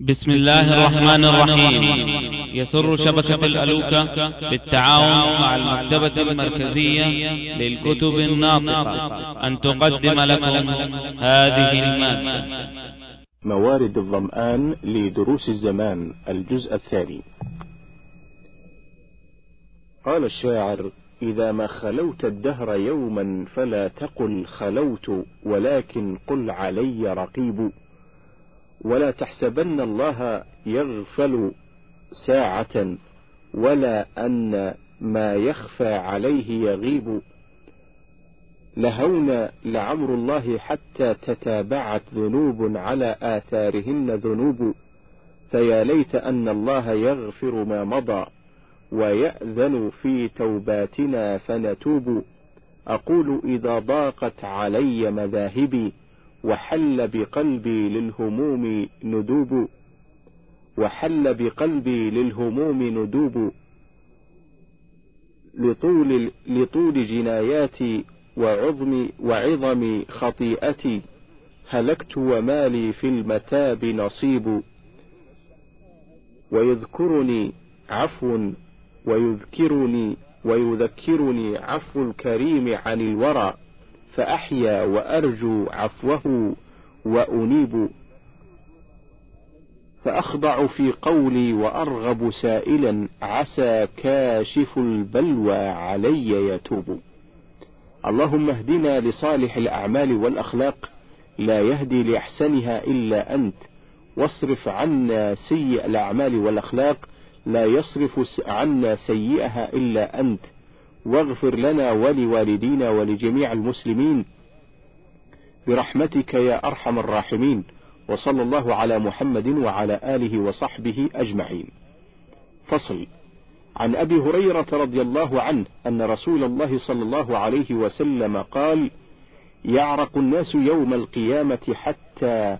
بسم الله الرحمن الرحيم. يسر شبكة الألوكة بالتعاون مع المكتبة المركزية للكتب الناطقة. أن تقدم لكم هذه المادة. موارد الظمآن لدروس الزمان الجزء الثاني. قال الشاعر إذا ما خلوت الدهر يوما فلا تقل خلوت ولكن قل علي رقيب. ولا تحسبن الله يغفل ساعة ولا أن ما يخفى عليه يغيب. لهونا لعمر الله حتى تتابعت ذنوب على آثارهن ذنوب. فيا ليت أن الله يغفر ما مضى ويأذن في توباتنا فنتوب. أقول إذا ضاقت علي مذاهبي وحل بقلبي للهموم ندوب. وحل بقلبي للهموم ندوب. لطول لطول جناياتي وعظم وعظم خطيئتي. هلكت ومالي في المتاب نصيب. ويذكرني عفو ويذكرني ويذكرني عفو الكريم عن الورى. فأحيا وأرجو عفوه وأنيب. فأخضع في قولي وأرغب سائلا عسى كاشف البلوى علي يتوب. اللهم اهدنا لصالح الأعمال والأخلاق لا يهدي لأحسنها إلا أنت. واصرف عنا سيء الأعمال والأخلاق لا يصرف عنا سيئها إلا أنت. واغفر لنا ولوالدينا ولجميع المسلمين برحمتك يا أرحم الراحمين وصلى الله على محمد وعلى آله وصحبه أجمعين. فصل عن أبي هريرة رضي الله عنه أن رسول الله صلى الله عليه وسلم قال يعرق الناس يوم القيامة حتى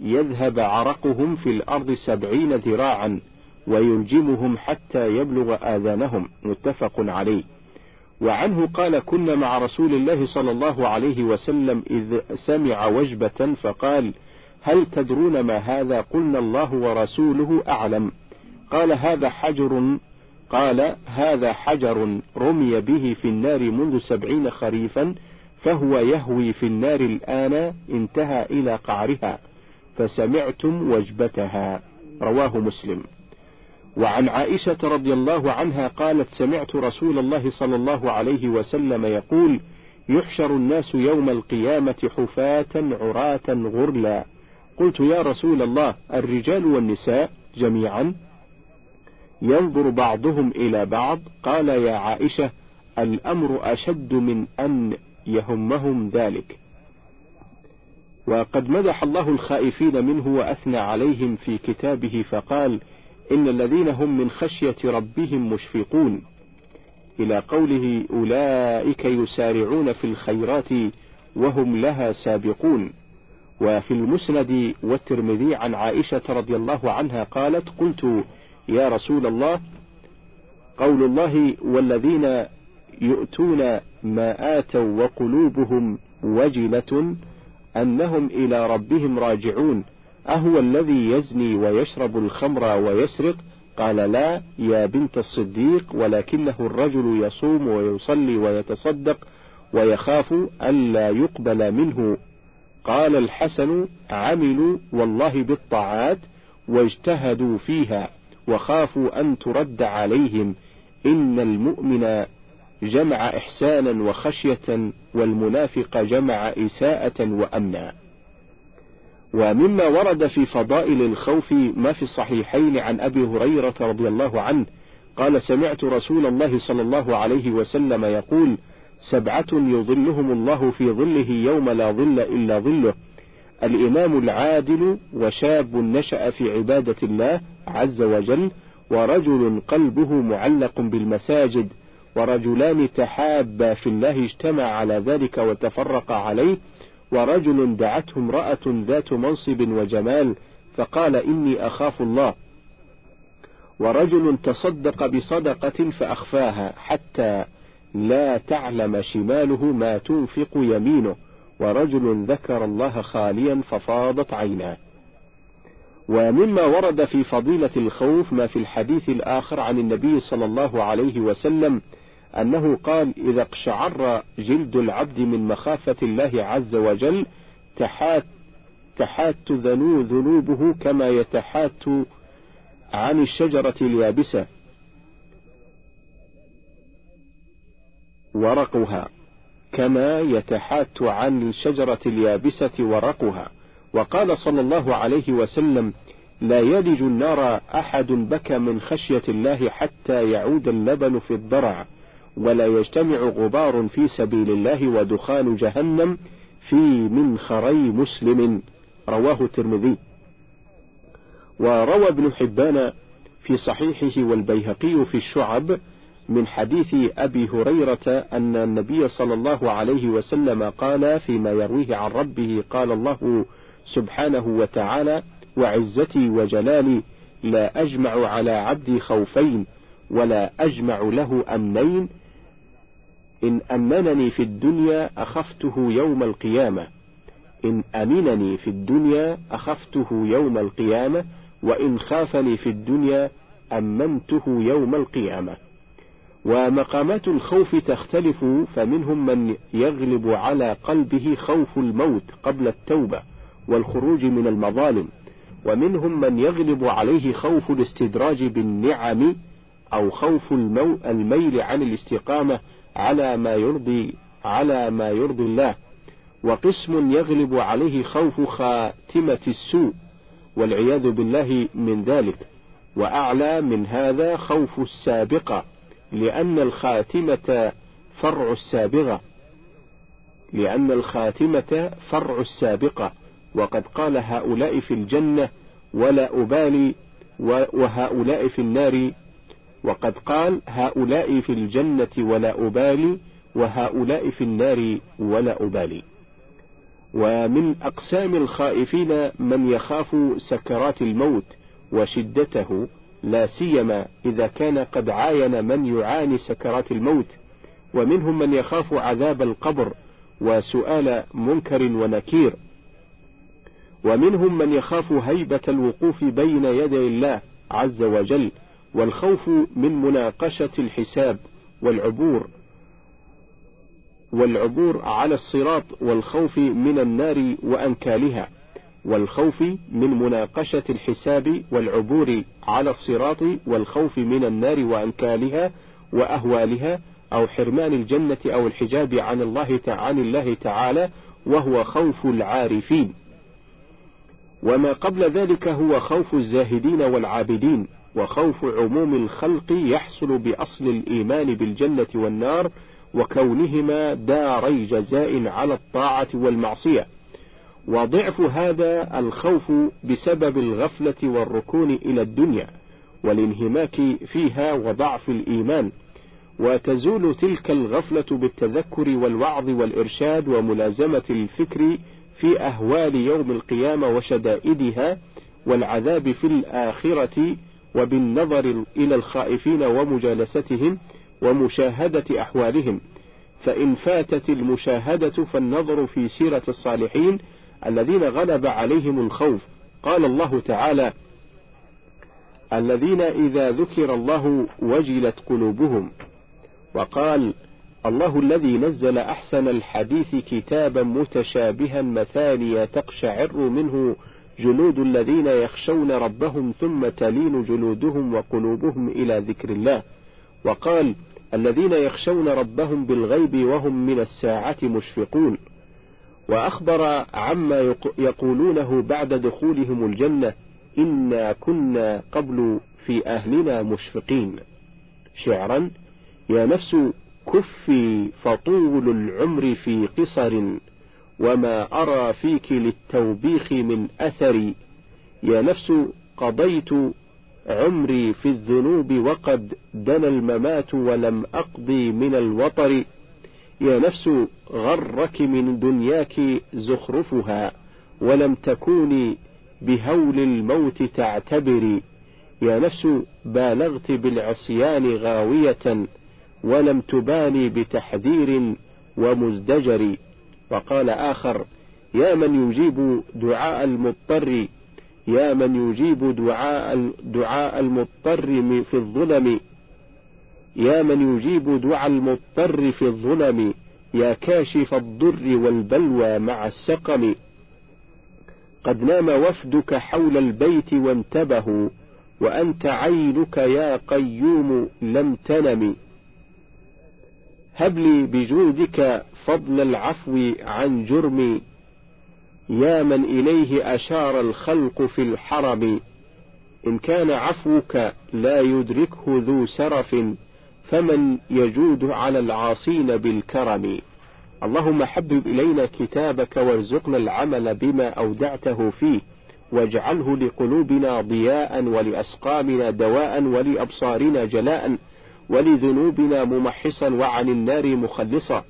يذهب عرقهم في الأرض سبعين ذراعا ويلجمهم حتى يبلغ آذانهم. متفق عليه. وعنه قال كنا مع رسول الله صلى الله عليه وسلم إذ سمع وجبة فقال هل تدرون ما هذا؟ قلنا الله ورسوله أعلم قال هذا حجر قال هذا حجر رمي به في النار منذ سبعين خريفا فهو يهوي في النار الآن انتهى إلى قعرها فسمعتم وجبتها رواه مسلم. وعن عائشة رضي الله عنها قالت سمعت رسول الله صلى الله عليه وسلم يقول يحشر الناس يوم القيامة حفاة عراة غرلا. قلت يا رسول الله الرجال والنساء جميعا ينظر بعضهم إلى بعض. قال يا عائشة الأمر أشد من أن يهمهم ذلك. وقد مدح الله الخائفين منه وأثنى عليهم في كتابه فقال إن الذين هم من خشية ربهم مشفقون. إلى قوله أولئك يسارعون في الخيرات وهم لها سابقون. وفي المسند والترمذي عن عائشة رضي الله عنها قالت قلت يا رسول الله قول الله والذين يؤتون ما آتوا وقلوبهم وجلة أنهم إلى ربهم راجعون. أهو الذي يزني ويشرب الخمر ويسرق؟ قال لا يا بنت الصديق ولكنه الرجل يصوم ويصلي ويتصدق ويخاف ألا يقبل منه. قال الحسن عملوا والله بالطاعات واجتهدوا فيها وخافوا أن ترد عليهم. إن المؤمن جمع إحسانا وخشية والمنافق جمع إساءة وأمنا. ومما ورد في فضائل الخوف ما في الصحيحين عن أبي هريرة رضي الله عنه قال سمعت رسول الله صلى الله عليه وسلم يقول سبعة يظلهم الله في ظله يوم لا ظل إلا ظله الإمام العادل وشاب نشأ في عبادة الله عز وجل ورجل قلبه معلق بالمساجد ورجلان تحابا في الله اجتمع على ذلك وتفرقا عليه ورجل دعته امرأة ذات منصب وجمال فقال إني أخاف الله. ورجل تصدق بصدقة فأخفاها حتى لا تعلم شماله ما تنفق يمينه. ورجل ذكر الله خاليا ففاضت عيناه. ومما ورد في فضيلة الخوف ما في الحديث الآخر عن النبي صلى الله عليه وسلم أنه قال إذا اقشعر جلد العبد من مخافة الله عز وجل تحات تحات ذنو ذنوبه كما يتحات عن الشجرة اليابسة. ورقها كما يتحات عن الشجرة اليابسة ورقها. وقال صلى الله عليه وسلم لا يلج النار أحد بكى من خشية الله حتى يعود اللبن في الضرع. ولا يجتمع غبار في سبيل الله ودخان جهنم في منخري مسلم. رواه الترمذي. وروى ابن حبان في صحيحه والبيهقي في الشعب من حديث أبي هريرة أن النبي صلى الله عليه وسلم قال فيما يرويه عن ربه قال الله سبحانه وتعالى وعزتي وجلالي لا أجمع على عبدي خوفين ولا أجمع له أمنين إن أمنني في الدنيا أخفته يوم القيامة. إن أمنني في الدنيا أخفته يوم القيامة وإن خافني في الدنيا أمنته يوم القيامة. ومقامات الخوف تختلف فمنهم من يغلب على قلبه خوف الموت قبل التوبة والخروج من المظالم ومنهم من يغلب عليه خوف الاستدراج بالنعم أو خوف الميل عن الاستقامة على ما يرضي على ما يرضي الله. وقسم يغلب عليه خوف خاتمة السوء والعياذ بالله من ذلك. وأعلى من هذا خوف السابقة لأن الخاتمة فرع السابغة. لأن الخاتمة فرع السابقة. وقد قال هؤلاء في الجنة ولا أبالي وهؤلاء في النار وقد قال هؤلاء في الجنة ولا أبالي وهؤلاء في النار ولا أبالي. ومن أقسام الخائفين من يخاف سكرات الموت وشدته لا سيما إذا كان قد عاين من يعاني سكرات الموت ومنهم من يخاف عذاب القبر وسؤال منكر ونكير. ومنهم من يخاف هيبة الوقوف بين يدي الله عز وجل والخوف من مناقشة الحساب والعبور والعبور على الصراط والخوف من النار وأنكالها والخوف من مناقشة الحساب والعبور على الصراط والخوف من النار وأنكالها وأهوالها أو حرمان الجنة أو الحجاب عن الله عن الله تعالى وهو خوف العارفين. وما قبل ذلك هو خوف الزاهدين والعابدين. وخوف عموم الخلق يحصل بأصل الإيمان بالجنة والنار وكونهما داري جزاء على الطاعة والمعصية. وضعف هذا الخوف بسبب الغفلة والركون إلى الدنيا والانهماك فيها وضعف الإيمان. وتزول تلك الغفلة بالتذكر والوعظ والإرشاد وملازمة الفكر في أهوال يوم القيامة وشدائدها والعذاب في الآخرة وبالنظر إلى الخائفين ومجالستهم ومشاهدة أحوالهم فإن فاتت المشاهدة فالنظر في سيرة الصالحين الذين غلب عليهم الخوف. قال الله تعالى الذين إذا ذكر الله وجلت قلوبهم. وقال الله الذي نزل أحسن الحديث كتابا متشابها مثانيا تقشعر منه جلود الذين يخشون ربهم ثم تلين جلودهم وقلوبهم إلى ذكر الله. وقال الذين يخشون ربهم بالغيب وهم من الساعة مشفقون. وأخبر عما يقولونه بعد دخولهم الجنة إنا كنا قبل في أهلنا مشفقين. شعرا يا نفس كفي فطول العمر في قصر وما أرى فيك للتوبيخ من أثري يا نفس قضيت عمري في الذنوب وقد دنا الممات ولم أقضي من الوطر. يا نفس غرك من دنياك زخرفها ولم تكوني بهول الموت تعتبري يا نفس بالغت بالعصيان غاوية ولم تبالي بتحذير ومزدجر. وقال آخر يا من يجيب دعاء المضطر يا من يجيب دعاء دعاء المضطر في الظلم. يا من يجيب دعاء المضطر في الظلم يا كاشف الضر والبلوى مع السقم. قد نام وفدك حول البيت وانتبهوا وأنت عينك يا قيوم لم تنم. هب لي بجودك فضل العفو عن جرمي. يا من إليه أشار الخلق في الحرم. إن كان عفوك لا يدركه ذو سرف فمن يجود على العاصين بالكرم. اللهم حبب إلينا كتابك وارزقنا العمل بما أودعته فيه واجعله لقلوبنا ضياء ولأسقامنا دواء ولأبصارنا جلاء. ولذنوبنا ممحصا وعن النار مخلصا.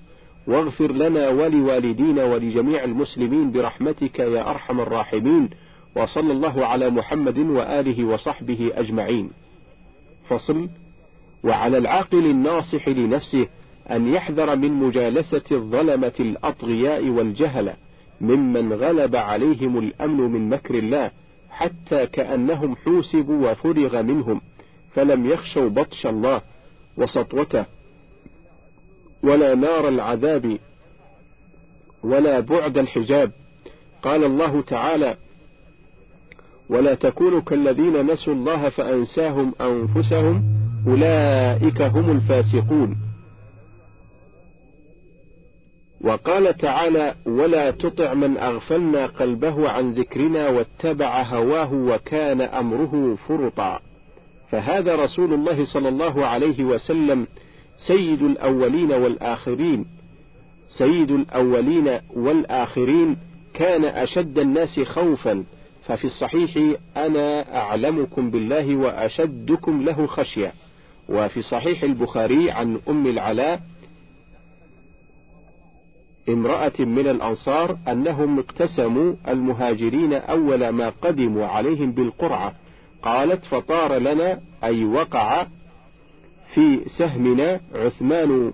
واغفر لنا ولوالدينا ولجميع المسلمين برحمتك يا أرحم الراحمين. وصلى الله على محمد وآله وصحبه أجمعين. فصل وعلى العاقل الناصح لنفسه أن يحذر من مجالسة الظلمة الأطغياء والجهلة ممن غلب عليهم الأمن من مكر الله حتى كأنهم حوسبوا وفرغ منهم فلم يخشوا بطش الله. وسطوته ولا نار العذاب ولا بعد الحجاب. قال الله تعالى ولا تكونوا كالذين نسوا الله فأنساهم أنفسهم أولئك هم الفاسقون. وقال تعالى ولا تطع من أغفلنا قلبه عن ذكرنا واتبع هواه وكان أمره فرطا. فهذا رسول الله صلى الله عليه وسلم سيد الأولين والآخرين. سيد الأولين والآخرين كان أشد الناس خوفا. ففي الصحيح أنا أعلمكم بالله وأشدكم له خشية. وفي صحيح البخاري عن أم العلاء امرأة من الأنصار أنهم اقتسموا المهاجرين أول ما قدموا عليهم بالقرعة. قالت فطار لنا أي وقع في سهمنا عثمان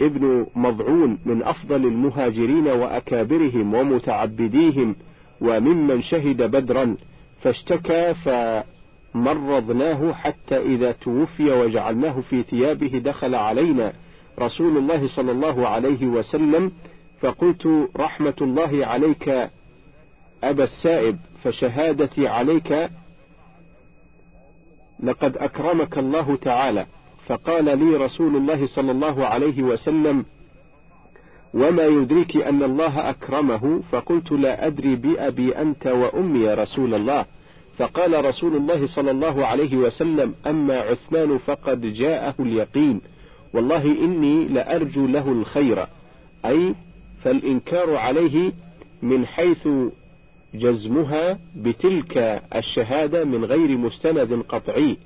ابن مضعون من أفضل المهاجرين وأكابرهم ومتعبديهم وممن شهد بدرا فاشتكى فمرضناه حتى إذا توفي وجعلناه في ثيابه دخل علينا رسول الله صلى الله عليه وسلم فقلت رحمة الله عليك أبا السائب فشهادتي عليك لقد أكرمك الله تعالى فقال لي رسول الله صلى الله عليه وسلم وما يدريك أن الله أكرمه؟ فقلت لا أدري بأبي أنت وأمي يا رسول الله. فقال رسول الله صلى الله عليه وسلم أما عثمان فقد جاءه اليقين والله إني لأرجو له الخير. أي فالإنكار عليه من حيث جزمها بتلك الشهادة من غير مستند قطعي.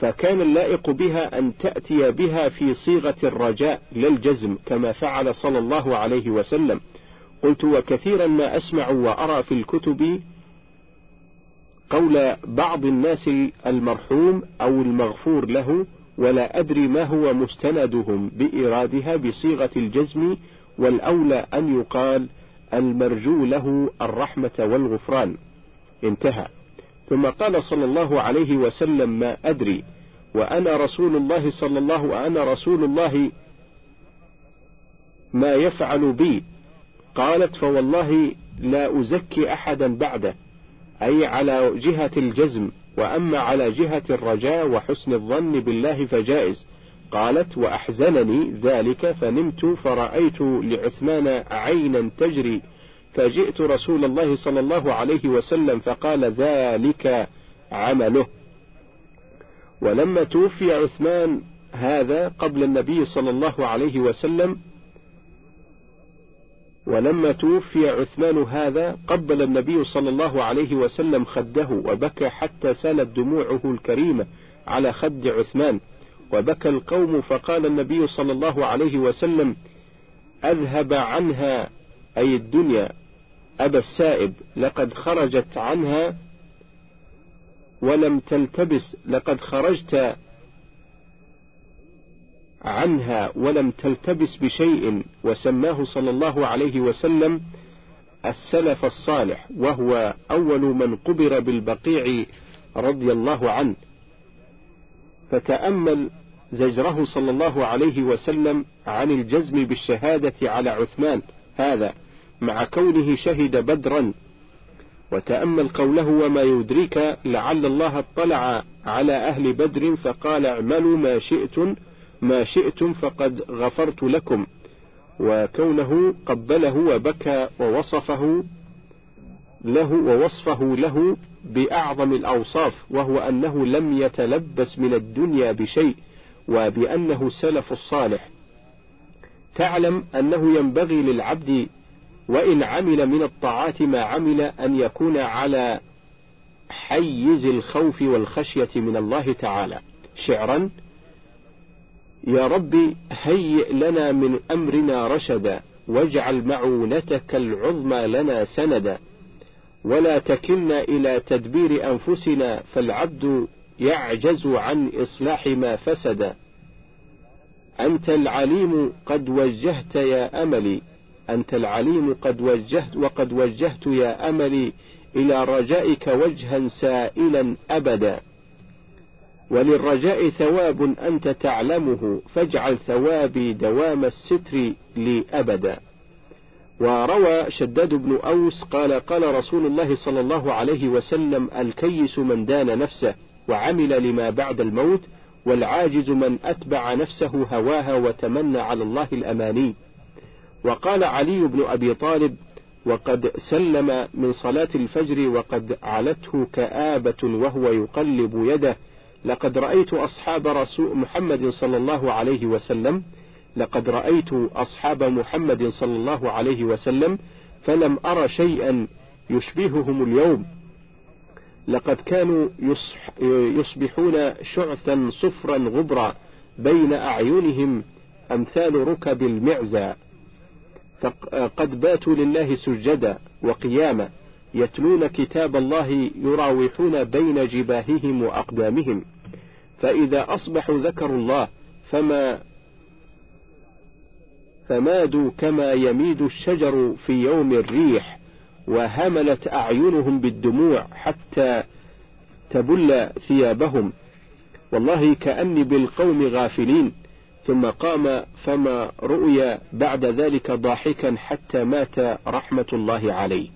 فكان اللائق بها أن تأتي بها في صيغة الرجاء للجزم كما فعل صلى الله عليه وسلم. قلت وكثيرا ما أسمع وأرى في الكتب قول بعض الناس المرحوم أو المغفور له ولا أدري ما هو مستندهم بإرادها بصيغة الجزم والأولى أن يقال المرجو له الرحمة والغفران. انتهى. ثم قال صلى الله عليه وسلم ما أدري وأنا رسول الله صلى الله وأنا رسول الله ما يفعل بي. قالت فوالله لا أزكي أحدا بعده أي على جهة الجزم وأما على جهة الرجاء وحسن الظن بالله فجائز. قالت وأحزنني ذلك فنمت فرأيت لعثمان عينا تجري فجئت رسول الله صلى الله عليه وسلم فقال ذلك عمله. ولما توفي عثمان هذا قبل النبي صلى الله عليه وسلم ولما توفي عثمان هذا قبل النبي صلى الله عليه وسلم خده وبكى حتى سالت دموعه الكريمة على خد عثمان. وبكى القوم فقال النبي صلى الله عليه وسلم أذهب عنها أي الدنيا أبا السائب لقد خرجت عنها ولم تلتبس لقد خرجت عنها ولم تلتبس بشيء وسماه صلى الله عليه وسلم السلف الصالح وهو أول من قبر بالبقيع رضي الله عنه. فتأمل زجره صلى الله عليه وسلم عن الجزم بالشهادة على عثمان هذا مع كونه شهد بدرا. وتأمل قوله وما يدريك لعل الله اطلع على أهل بدر فقال اعملوا ما شئتم ما شئتم فقد غفرت لكم. وكونه قبله وبكى ووصفه له ووصفه له بأعظم الأوصاف وهو أنه لم يتلبس من الدنيا بشيء. وبأنه سلف الصالح. تعلم أنه ينبغي للعبد وإن عمل من الطاعات ما عمل أن يكون على حيز الخوف والخشية من الله تعالى. شعرا يا رب هيئ لنا من أمرنا رشدا واجعل معونتك العظمى لنا سندا ولا تكلنا إلى تدبير أنفسنا فالعبد يعجز عن إصلاح ما فسد. أنت العليم قد وجهت يا أملي. أنت العليم قد وجهت وقد وجهت يا أملي إلى رجائك وجها سائلا أبدا. وللرجاء ثواب أنت تعلمه فاجعل ثوابي دوام الستر لي أبدا. وروى شداد بن أوس قال قال رسول الله صلى الله عليه وسلم الكيس من دان نفسه. وعمل لما بعد الموت والعاجز من أتبع نفسه هواها وتمنى على الله الأماني. وقال علي بن أبي طالب وقد سلم من صلاة الفجر وقد علته كآبة وهو يقلب يده. لقد رأيت أصحاب رسول محمد صلى الله عليه وسلم. لقد رأيت أصحاب محمد صلى الله عليه وسلم فلم أر شيئا يشبههم اليوم. لقد كانوا يصبحون شعثا صفرا غبرا بين أعينهم أمثال ركب المعزى. قد باتوا لله سجدا وقياما يتلون كتاب الله يراوحون بين جباههم وأقدامهم. فإذا أصبحوا ذكروا الله فما فمادوا كما يميد الشجر في يوم الريح. وهملت أعينهم بالدموع حتى تبل ثيابهم. والله كأني بالقوم غافلين. ثم قام فما رؤي بعد ذلك ضاحكا حتى مات رحمة الله عليه.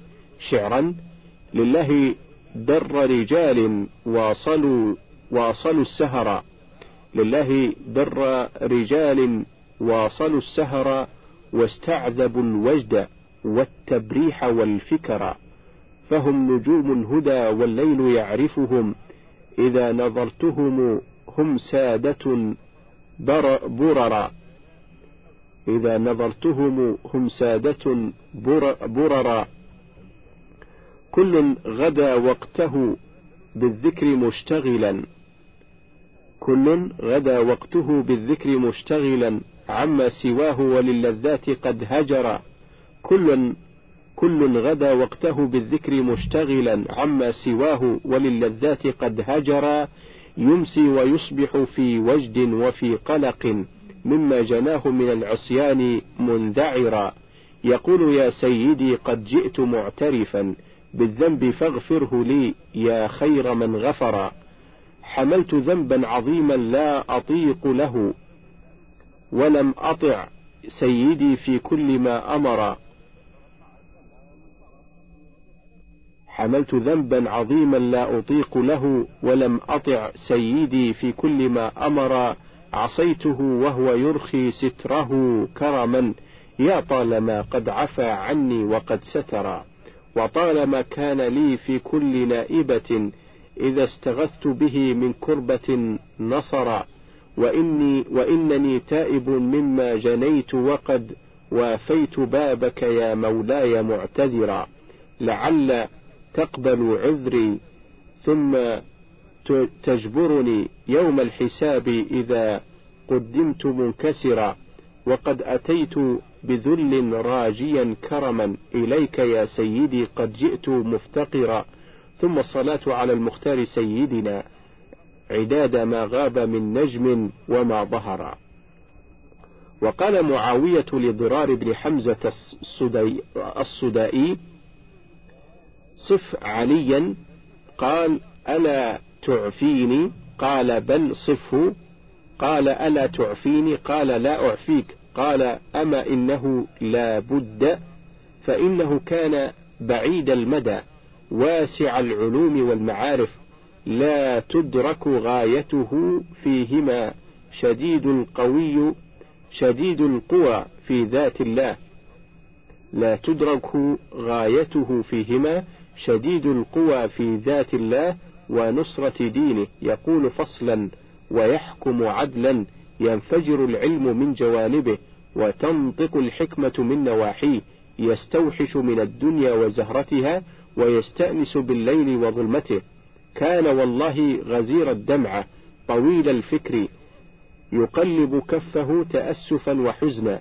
شعرا لله در رجال واصلوا واصلوا السهر. لله در رجال واصلوا السهر واستعذبوا الوجد. والتبريح والفكر فهم نجوم الهدى والليل يعرفهم إذا نظرتهم هم سادة بر بررا إذا نظرتهم هم سادة بر بررا كل غدا وقته بالذكر مشتغلا. كل غدا وقته بالذكر مشتغلا عما سواه وللذات قد هجر. كل كل غدا وقته بالذكر مشتغلا عما سواه وللذات قد هجر يمسي ويصبح في وجد وفي قلق مما جناه من العصيان منذعرا يقول يا سيدي قد جئت معترفا بالذنب فاغفره لي يا خير من غفر حملت ذنبا عظيما لا أطيق له ولم أطع سيدي في كل ما أمر حملت ذنبا عظيما لا أطيق له ولم أطع سيدي في كل ما أمر. عصيته وهو يرخي ستره كرما. يا طالما قد عفى عني وقد ستر. وطالما كان لي في كل نائبة إذا استغثت به من كربة نصر. وإني وإنني تائب مما جنيت وقد وافيت بابك يا مولاي معتذرا. لعل تقبل عذري ثم تجبرني يوم الحساب إذا قدمت منكسرا وقد أتيت بذل راجيا كرما إليك يا سيدي قد جئت مفتقرا ثم الصلاة على المختار سيدنا عداد ما غاب من نجم وما ظهر. وقال معاوية لضرار بن حمزة الصدائي صف عليا قال ألا تعفيني؟ قال بل صفه. قال ألا تعفيني؟ قال لا أعفيك. قال أما إنه لا بد فإنه كان بعيد المدى واسع العلوم والمعارف لا تدرك غايته فيهما شديد القوي شديد القوى في ذات الله لا تدرك غايته فيهما شديد القوى في ذات الله ونصرة دينه يقول فصلا ويحكم عدلا ينفجر العلم من جوانبه وتنطق الحكمة من نواحيه يستوحش من الدنيا وزهرتها ويستأنس بالليل وظلمته. كان والله غزير الدمعة طويل الفكر يقلب كفه تأسفا وحزنا.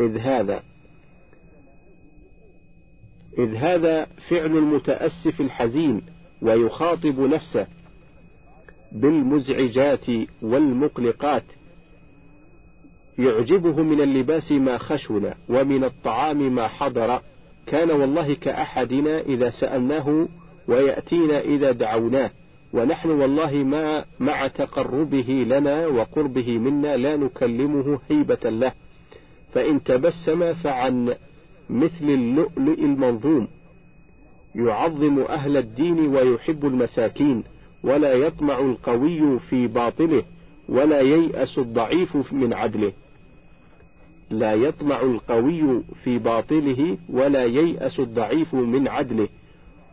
إذ هذا إذ هذا فعل المتأسف الحزين ويخاطب نفسه بالمزعجات والمقلقات يعجبه من اللباس ما خشن ومن الطعام ما حضر. كان والله كأحدنا إذا سألناه ويأتينا إذا دعوناه ونحن والله ما مع تقربه لنا وقربه منا لا نكلمه هيبة له. فإن تبسم فعن مثل اللؤلؤ المنظوم. يعظم أهل الدين ويحب المساكين ولا يطمع القوي في باطله ولا ييأس الضعيف من عدله. لا يطمع القوي في باطله ولا ييأس الضعيف من عدله.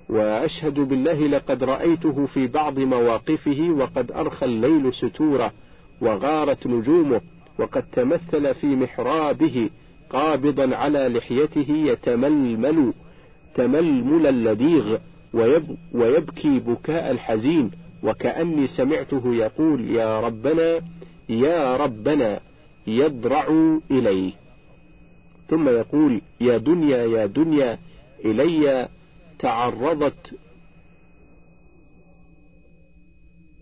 وأشهد بالله لقد رأيته في بعض مواقفه وقد أرخى الليل ستوره وغارت نجومه وقد تمثل في محرابه. قابضا على لحيته يتململ تململ اللديغ ويبكي بكاء الحزين وكأني سمعته يقول يا ربنا يا ربنا يضرع إليه ثم يقول يا دنيا يا دنيا إلي تعرضت.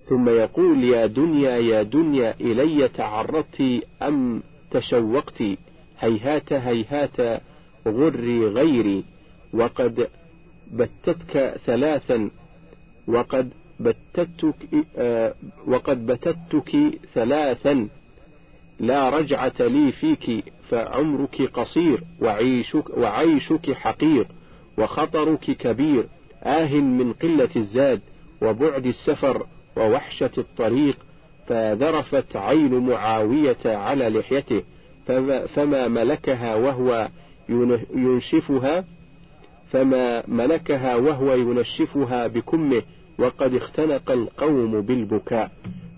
ثم يقول يا دنيا يا دنيا إلي تعرضت أم تشوقت. هيهات هيهات غري غيري وقد بتتك ثلاثا وقد بتتك آه وقد بتتك ثلاثا لا رجعة لي فيك فعمرك قصير وعيشك, وعيشك حقير وخطرك كبير آه من قلة الزاد وبعد السفر ووحشة الطريق فذرفت عين معاوية على لحيته. فما, ملكها وهو ينشفها فما ملكها وهو ينشفها بكمه وقد اختنق القوم بالبكاء.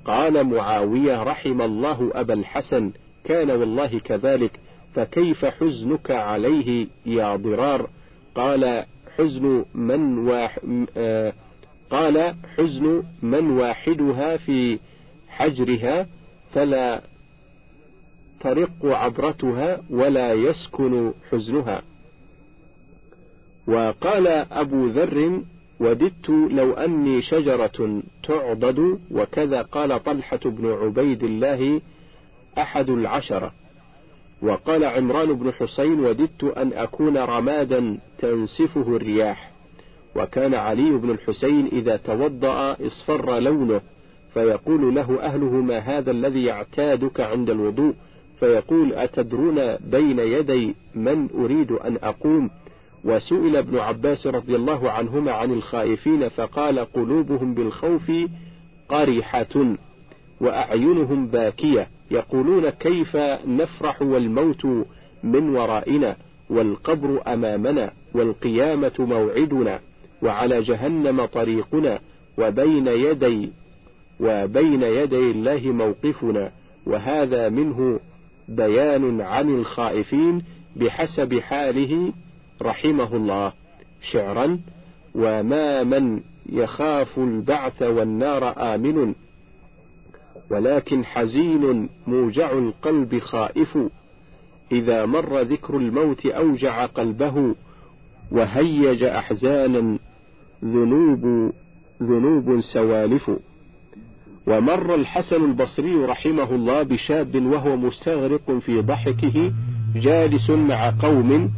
قال معاوية رحم الله أبا الحسن كان والله كذلك فكيف حزنك عليه يا ضرار؟ قال حزن من واح قال حزن من واحدها في حجرها فلا ترق عبرتها ولا يسكن حزنها. وقال أبو ذر وددت لو أني شجرة تعضد وكذا قال طلحة بن عبيد الله أحد العشرة. وقال عمران بن حسين وددت أن أكون رمادا تنسفه الرياح. وكان علي بن الحسين إذا توضأ اصفر لونه فيقول له أهله ما هذا الذي يعتادك عند الوضوء؟ فيقول أتدرون بين يدي من أريد أن أقوم؟ وسئل ابن عباس رضي الله عنهما عن الخائفين فقال قلوبهم بالخوف قرحة وأعينهم باكية يقولون كيف نفرح والموت من ورائنا والقبر أمامنا والقيامة موعدنا وعلى جهنم طريقنا وبين يدي وبين يدي الله موقفنا وهذا منه بيان عن الخائفين بحسب حاله رحمه الله شعرا وما من يخاف البعث والنار آمن ولكن حزين موجع القلب خائف. إذا مر ذكر الموت أوجع قلبه وهيج أحزانا ذنوب ذنوب سوالف. ومر الحسن البصري رحمه الله بشاب وهو مستغرق في ضحكه جالس مع قوم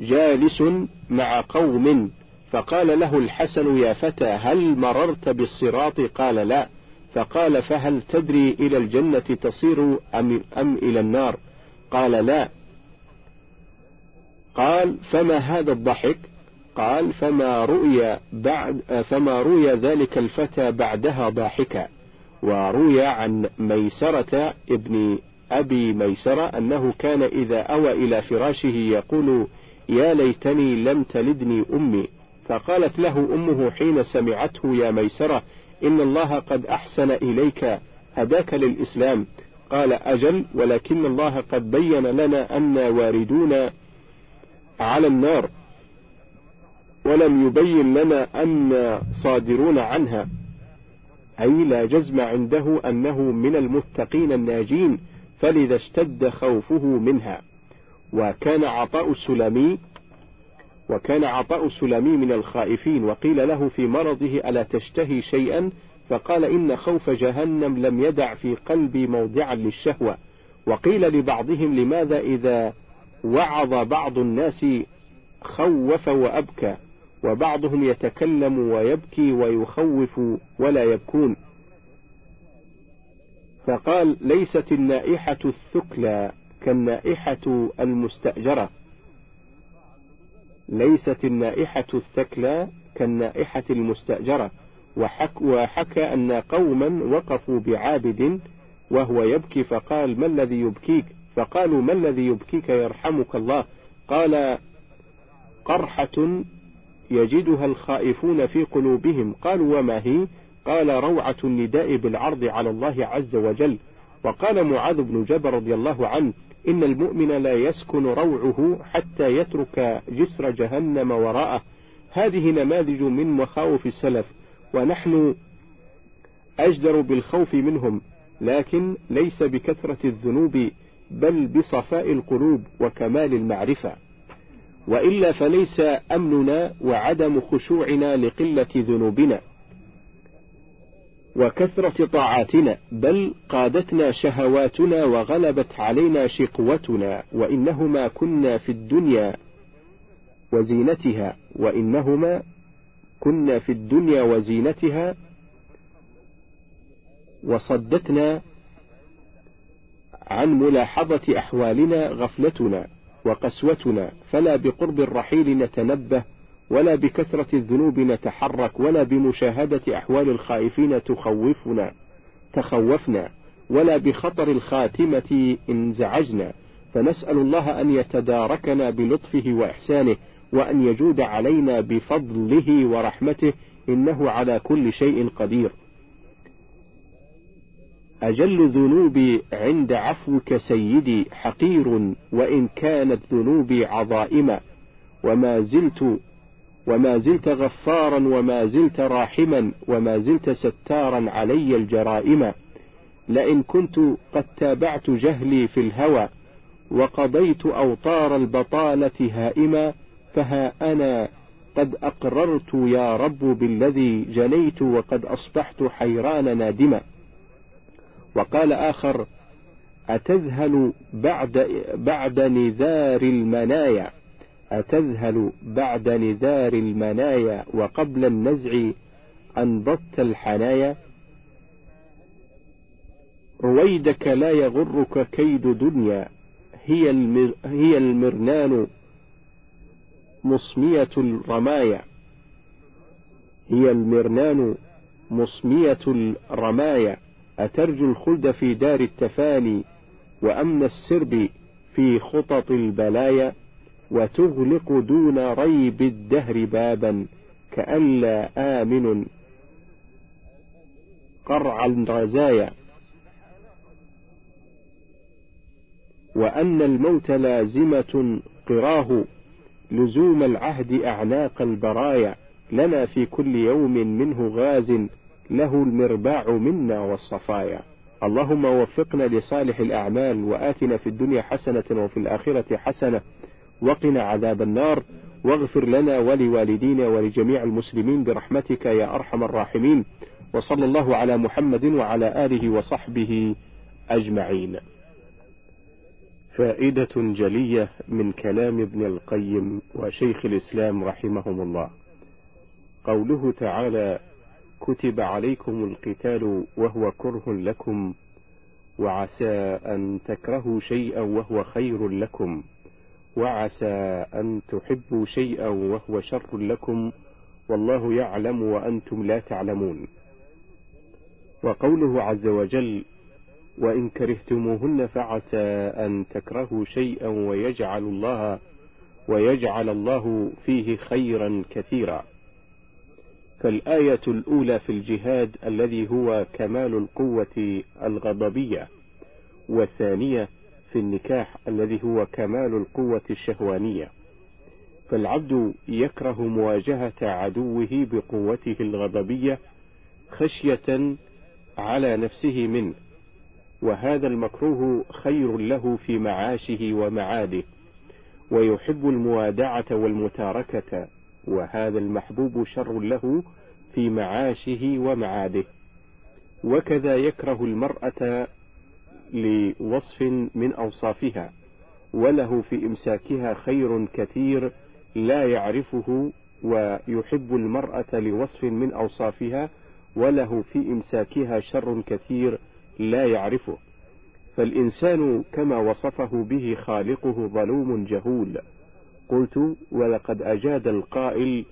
جالس مع قوم فقال له الحسن يا فتى هل مررت بالصراط؟ قال لا فقال فهل تدري إلى الجنة تصير أم, أم إلى النار؟ قال لا قال فما هذا الضحك؟ قال فما رؤي بعد فما روي ذلك الفتى بعدها ضاحكا. وروي عن ميسرة ابن أبي ميسرة أنه كان إذا أوى إلى فراشه يقول يا ليتني لم تلدني أمي. فقالت له أمه حين سمعته يا ميسرة إن الله قد أحسن إليك هداك للإسلام. قال أجل ولكن الله قد بين لنا أن واردون على النار. ولم يبين لنا أن صادرون عنها. أي لا جزم عنده أنه من المتقين الناجين فلذا اشتد خوفه منها. وكان عطاء السلمي وكان عطاء السلمي من الخائفين وقيل له في مرضه ألا تشتهي شيئا؟ فقال إن خوف جهنم لم يدع في قلبي موضعا للشهوة. وقيل لبعضهم لماذا إذا وعظ بعض الناس خوف وأبكى؟ وبعضهم يتكلم ويبكي ويخوف ولا يبكون. فقال ليست النائحة الثكلى كالنائحة المستأجرة. ليست النائحة الثكلى كالنائحة المستأجرة. وحك وحكى أن قوما وقفوا بعابد وهو يبكي فقال ما الذي يبكيك؟ فقالوا ما الذي يبكيك يرحمك الله؟ قال قرحة يجدها الخائفون في قلوبهم. قالوا وما هي؟ قال روعة النداء بالعرض على الله عز وجل. وقال معاذ بن جبل رضي الله عنه إن المؤمن لا يسكن روعه حتى يترك جسر جهنم وراءه. هذه نماذج من مخاوف السلف ونحن أجدر بالخوف منهم لكن ليس بكثرة الذنوب بل بصفاء القلوب وكمال المعرفة. وإلا فليس أمننا وعدم خشوعنا لقلة ذنوبنا وكثرة طاعاتنا بل قادتنا شهواتنا وغلبت علينا شقوتنا وإنهما كنا في الدنيا وزينتها وإنهما كنا في الدنيا وزينتها وصدتنا عن ملاحظة أحوالنا غفلتنا. وقسوتنا فلا بقرب الرحيل نتنبه ولا بكثرة الذنوب نتحرك ولا بمشاهدة أحوال الخائفين تخوفنا تخوفنا ولا بخطر الخاتمة انزعجنا فنسأل الله أن يتداركنا بلطفه وإحسانه وأن يجود علينا بفضله ورحمته إنه على كل شيء قدير. أجل ذنوبي عند عفوك سيدي حقير وإن كانت ذنوبي عظائم وما زلت وما زلت غفارا وما زلت راحما وما زلت ستارا علي الجرائم. لئن كنت قد تابعت جهلي في الهوى وقضيت أوطار البطالة هائما فها أنا قد أقررت يا رب بالذي جنيت وقد أصبحت حيران نادما. وقال آخر أتذهل بعد بعد نذار المنايا أتذهل بعد نذار المنايا وقبل النزع أنبضت الحنايا. رويدك لا يغرك كيد دنيا هي المر هي المرنان مصمية الرمايا. هي المرنان مصمية الرمايا. أترجو الخلد في دار التفاني وأمن السرب في خطط البلايا وتغلق دون ريب الدهر بابا كألا آمن. قرع الرزايا. وأن الموت لازمة قراه لزوم العهد أعناق البرايا. لنا في كل يوم منه غاز له المرباع منا والصفايا. اللهم وفقنا لصالح الأعمال وآتنا في الدنيا حسنة وفي الآخرة حسنة. وقنا عذاب النار. واغفر لنا ولوالدينا ولجميع المسلمين برحمتك يا أرحم الراحمين. وصلى الله على محمد وعلى آله وصحبه أجمعين. فائدة جلية من كلام ابن القيم وشيخ الإسلام رحمهم الله. قوله تعالى كتب عليكم القتال وهو كره لكم وعسى أن تكرهوا شيئا وهو خير لكم وعسى أن تحبوا شيئا وهو شر لكم والله يعلم وأنتم لا تعلمون وقوله عز وجل وإن كرهتموهن فعسى أن تكرهوا شيئا ويجعل الله ويجعل الله فيه خيرا كثيرا فالآية الأولى في الجهاد الذي هو كمال القوة الغضبية والثانية في النكاح الذي هو كمال القوة الشهوانية. فالعبد يكره مواجهة عدوه بقوته الغضبية خشية على نفسه منه وهذا المكروه خير له في معاشه ومعاده ويحب الموادعة والمتاركة وهذا المحبوب شر له في معاشه ومعاده. وكذا يكره المرأة لوصف من أوصافها وله في إمساكها خير كثير لا يعرفه ويحب المرأة لوصف من أوصافها وله في إمساكها شر كثير لا يعرفه. فالإنسان كما وصفه به خالقه ظلوم جهول. قلت ولقد أجاد القائل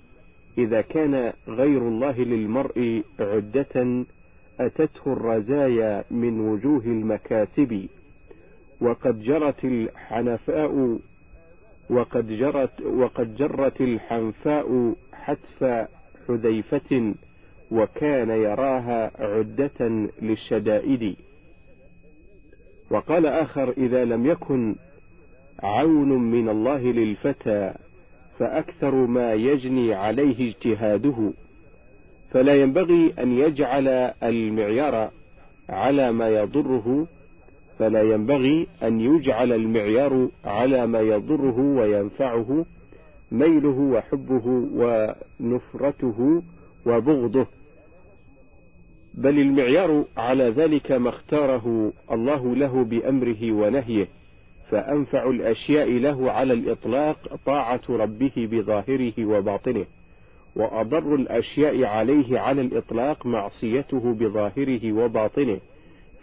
إذا كان غير الله للمرء عدة أتته الرزايا من وجوه المكاسب وقد جرت الحنفاء وقد جرت وقد جرت الحنفاء حتف حذيفة وكان يراها عدة للشدائد. وقال آخر إذا لم يكن عون من الله للفتى فأكثر ما يجني عليه اجتهاده. فلا ينبغي أن يجعل المعيار على ما يضره فلا ينبغي أن يجعل المعيار على ما يضره وينفعه ميله وحبه ونفرته وبغضه. بل المعيار على ذلك ما اختاره الله له بأمره ونهيه. فأنفع الأشياء له على الإطلاق طاعة ربه بظاهره وباطنه وأضر الأشياء عليه على الإطلاق معصيته بظاهره وباطنه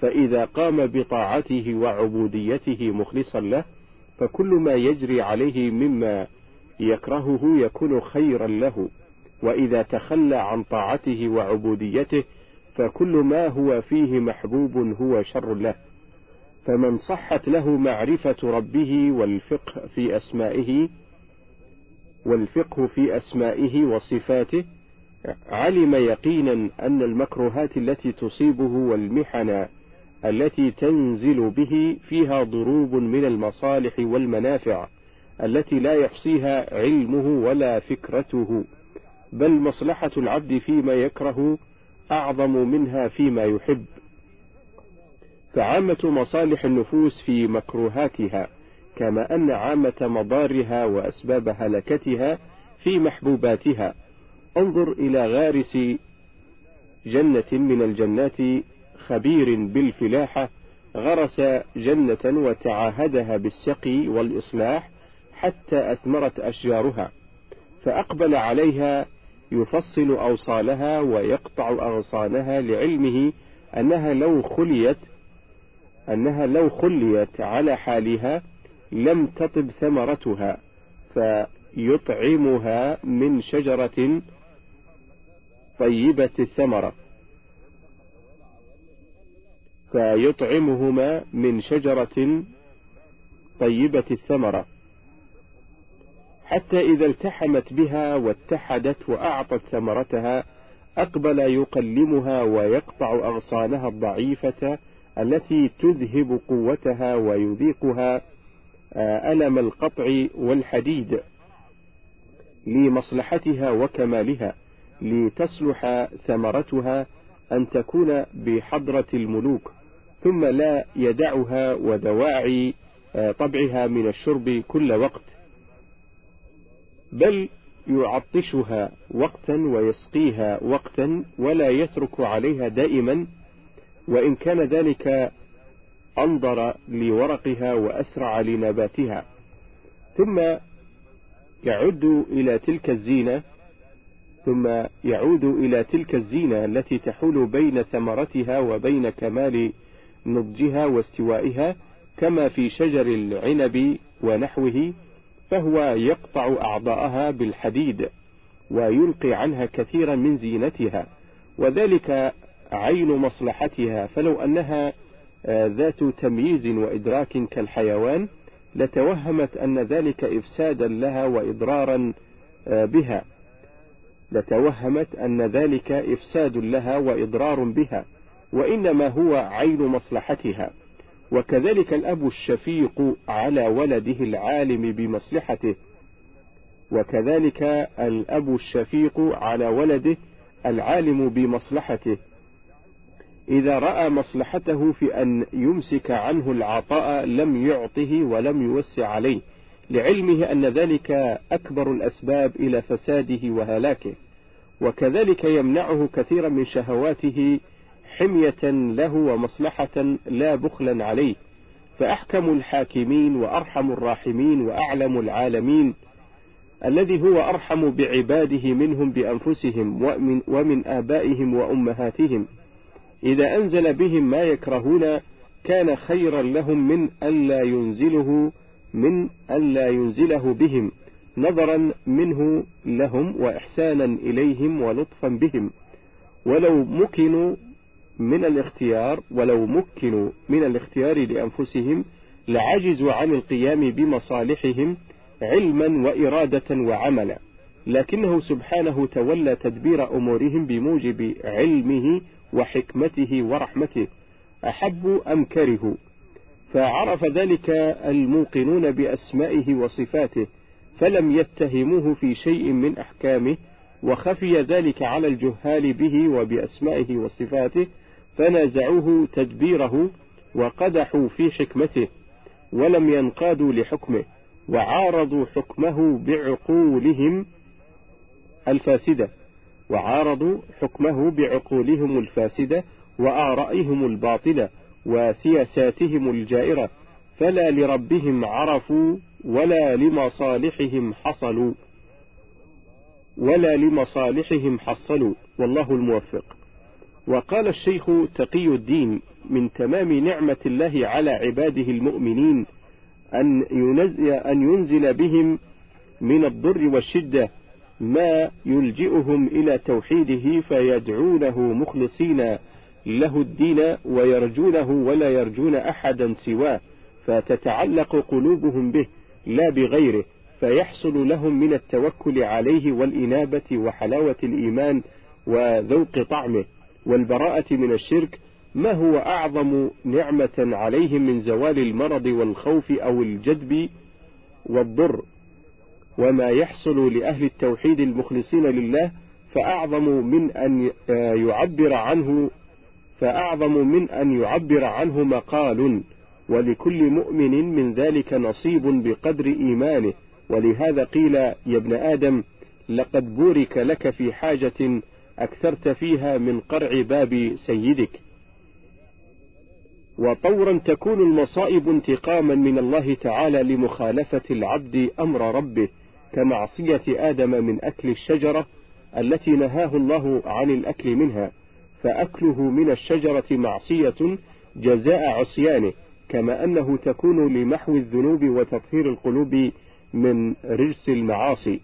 فإذا قام بطاعته وعبوديته مخلصا له فكل ما يجري عليه مما يكرهه يكون خيرا له وإذا تخلى عن طاعته وعبوديته فكل ما هو فيه محبوب هو شر له. فمن صحت له معرفة ربه والفقه في أسمائه والفقه في أسمائه وصفاته علم يقينا أن المكروهات التي تصيبه والمحن التي تنزل به فيها ضروب من المصالح والمنافع التي لا يحصيها علمه ولا فكرته بل مصلحة العبد فيما يكره أعظم منها فيما يحب. فعامة مصالح النفوس في مكروهاتها كما أن عامة مضارها وأسباب هلكتها في محبوباتها. انظر إلى غارس جنة من الجنات خبير بالفلاحة غرس جنة وتعاهدها بالسقي والإصلاح حتى أثمرت أشجارها فأقبل عليها يفصل أوصالها ويقطع أغصانها لعلمه أنها لو خليت أنها لو خليت على حالها لم تطب ثمرتها فيطعمها من شجرة طيبة الثمرة. فيطعمهما من شجرة طيبة الثمرة. حتى إذا التحمت بها واتحدت وأعطت ثمرتها أقبل يقلمها ويقطع أغصانها الضعيفة التي تذهب قوتها ويذيقها آه، ألم القطع والحديد لمصلحتها وكمالها لتصلح ثمرتها أن تكون بحضرة الملوك ثم لا يدعها ودواعي آه، طبعها من الشرب كل وقت. بل يعطشها وقتا ويسقيها وقتا ولا يترك عليها دائما وإن كان ذلك أنظر لورقها وأسرع لنباتها. ثم يعد إلى تلك الزينة ثم يعود إلى تلك الزينة التي تحول بين ثمرتها وبين كمال نضجها واستوائها كما في شجر العنب ونحوه فهو يقطع أعضاءها بالحديد ويلقي عنها كثيرا من زينتها. وذلك عين مصلحتها فلو أنها آه، ذات تمييز وإدراك كالحيوان لتوهمت أن ذلك إفسادا لها وإضرارا آه، بها. لتوهمت أن ذلك إفساد لها وإضرار بها وإنما هو عين مصلحتها. وكذلك الأب الشفيق على ولده العالم بمصلحته. وكذلك الأب الشفيق على ولده العالم بمصلحته. إذا رأى مصلحته في أن يمسك عنه العطاء لم يعطه ولم يوسع عليه لعلمه أن ذلك أكبر الأسباب إلى فساده وهلاكه وكذلك يمنعه كثيرا من شهواته حمية له ومصلحة لا بخلا عليه فأحكم الحاكمين وأرحم الراحمين وأعلم العالمين الذي هو أرحم بعباده منهم بأنفسهم ومن, ومن آبائهم وأمهاتهم. إذا أنزل بهم ما يكرهون كان خيرا لهم من ألا ينزله من ألا ينزله بهم نظرا منه لهم وإحسانا إليهم ولطفا بهم. ولو مكنوا من الاختيار ولو مكنوا من الاختيار لأنفسهم لعجزوا عن القيام بمصالحهم علما وإرادة وعملا. لكنه سبحانه تولى تدبير أمورهم بموجب علمه وحكمته ورحمته أحبوا أم كرهوا؟ فعرف ذلك الموقنون بأسمائه وصفاته فلم يتهموه في شيء من أحكامه وخفي ذلك على الجهال به وبأسمائه وصفاته فنازعوه تدبيره وقدحوا في حكمته ولم ينقادوا لحكمه وعارضوا حكمه بعقولهم الفاسدة. وعارضوا حكمه بعقولهم الفاسدة وآرائهم الباطلة وسياساتهم الجائرة فلا لربهم عرفوا ولا لمصالحهم حصلوا. ولا لمصالحهم حصلوا والله الموفق. وقال الشيخ تقي الدين من تمام نعمة الله على عباده المؤمنين أن ينزل, أن ينزل بهم من الضر والشدة ما يلجئهم إلى توحيده فيدعونه مخلصين له الدين ويرجونه ولا يرجون أحدا سواه فتتعلق قلوبهم به لا بغيره فيحصل لهم من التوكل عليه والإنابة وحلاوة الإيمان وذوق طعمه والبراءة من الشرك ما هو أعظم نعمة عليهم من زوال المرض والخوف أو الجدب والضر. وما يحصل لأهل التوحيد المخلصين لله فأعظم من أن يعبر عنه فأعظم من أن يعبر عنه مقال. ولكل مؤمن من ذلك نصيب بقدر إيمانه. ولهذا قيل يا ابن آدم لقد بورك لك في حاجة أكثرت فيها من قرع باب سيدك. وطورا تكون المصائب انتقاما من الله تعالى لمخالفة العبد أمر ربه. كمعصية آدم من أكل الشجرة التي نهاه الله عن الأكل منها فأكله من الشجرة معصية جزاء عصيانه كما أنه تكون لمحو الذنوب وتطهير القلوب من رجس المعاصي.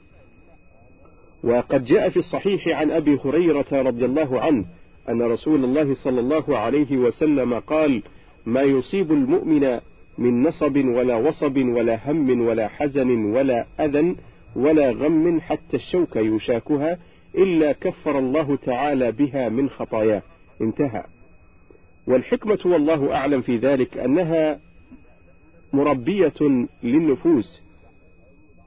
وقد جاء في الصحيح عن أبي هريرة رضي الله عنه أن رسول الله صلى الله عليه وسلم قال ما يصيب المؤمن من نصب ولا وصب ولا هم ولا حزن ولا أذى ولا غم حتى الشوك يشاكها إلا كفر الله تعالى بها من خطاياه. انتهى. والحكمة والله أعلم في ذلك أنها مربية للنفوس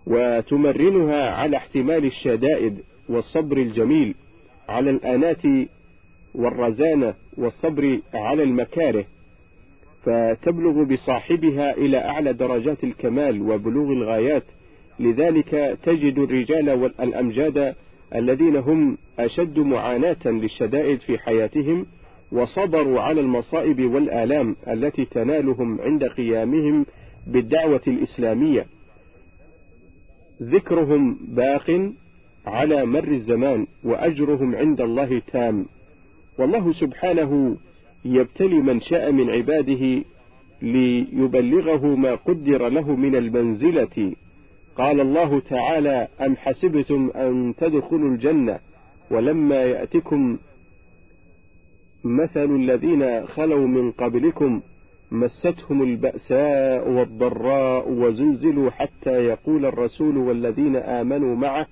وتمرنها على احتمال الشدائد والصبر الجميل على الآنات والرزانة والصبر على المكاره فتبلغ بصاحبها إلى أعلى درجات الكمال وبلوغ الغايات لذلك تجد الرجال والأمجاد الذين هم أشد معاناة للشدائد في حياتهم وصبروا على المصائب والآلام التي تنالهم عند قيامهم بالدعوة الإسلامية. ذكرهم باق على مر الزمان وأجرهم عند الله تام. والله سبحانه يبتلي من شاء من عباده ليبلغه ما قدر له من المنزلة قال الله تعالى أم حسبتم أن تدخلوا الجنة ولما يأتكم مثل الذين خلوا من قبلكم مستهم البأساء والضراء وزلزلوا حتى يقول الرسول والذين آمنوا معه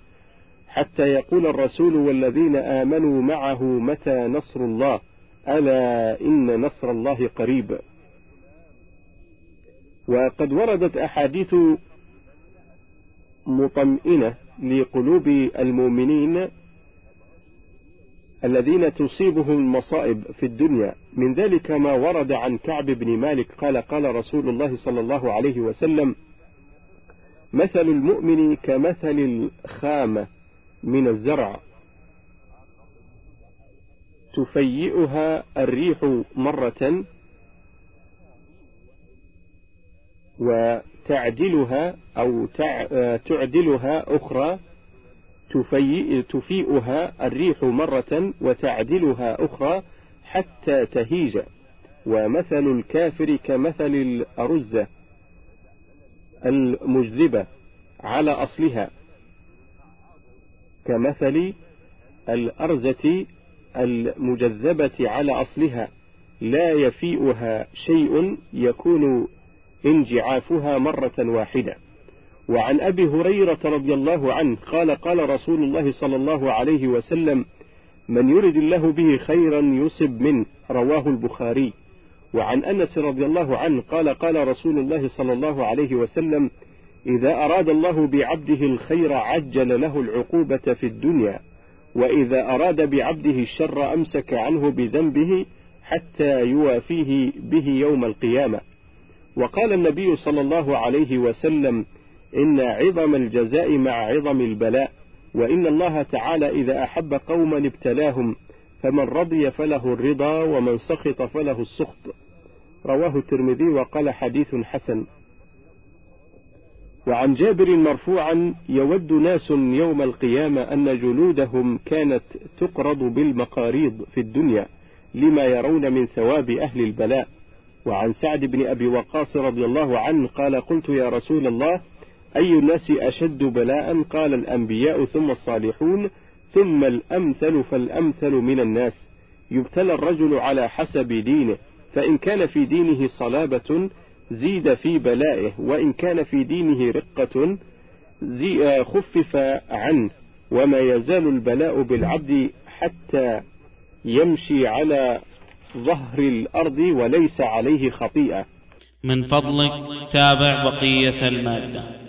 حتى يقول الرسول والذين آمنوا معه متى نصر الله ألا إن نصر الله قريب. وقد وردت أحاديث مطمئنة لقلوب المؤمنين الذين تصيبهم المصائب في الدنيا. من ذلك ما ورد عن كعب بن مالك قال قال رسول الله صلى الله عليه وسلم مثل المؤمن كمثل الخامة من الزرع. تفيئها الريح مرة وتعدلها أو تعدلها أخرى تفيئ تفيئها الريح مرة وتعدلها أخرى حتى تهيج. ومثل الكافر كمثل الأرزة المجذبة على أصلها كمثل الأرزة المجذبة على أصلها لا يفيئها شيء يكون انجعافها مرة واحدة. وعن أبي هريرة رضي الله عنه قال قال رسول الله صلى الله عليه وسلم من يرد الله به خيرا يصب منه. رواه البخاري. وعن أنس رضي الله عنه قال قال رسول الله صلى الله عليه وسلم إذا أراد الله بعبده الخير عجل له العقوبة في الدنيا وإذا أراد بعبده الشر أمسك عنه بذنبه حتى يوافيه به يوم القيامة. وقال النبي صلى الله عليه وسلم إن عظم الجزاء مع عظم البلاء وإن الله تعالى إذا أحب قوما ابتلاهم فمن رضي فله الرضا ومن سخط فله السخط. رواه الترمذي وقال حديث حسن. وعن جابر مرفوعا يود ناس يوم القيامة أن جلودهم كانت تقرض بالمقاريض في الدنيا لما يرون من ثواب أهل البلاء. وعن سعد بن أبي وقاص رضي الله عنه قال قلت يا رسول الله أي الناس أشد بلاء؟ قال الأنبياء ثم الصالحون ثم الأمثل فالأمثل من الناس. يبتلى الرجل على حسب دينه فإن كان في دينه صلابة زيد في بلائه وإن كان في دينه رقة خفف عنه. وما يزال البلاء بالعبد حتى يمشي على ظهر الأرض وليس عليه خطيئة. من فضلك تابع بقية المادة.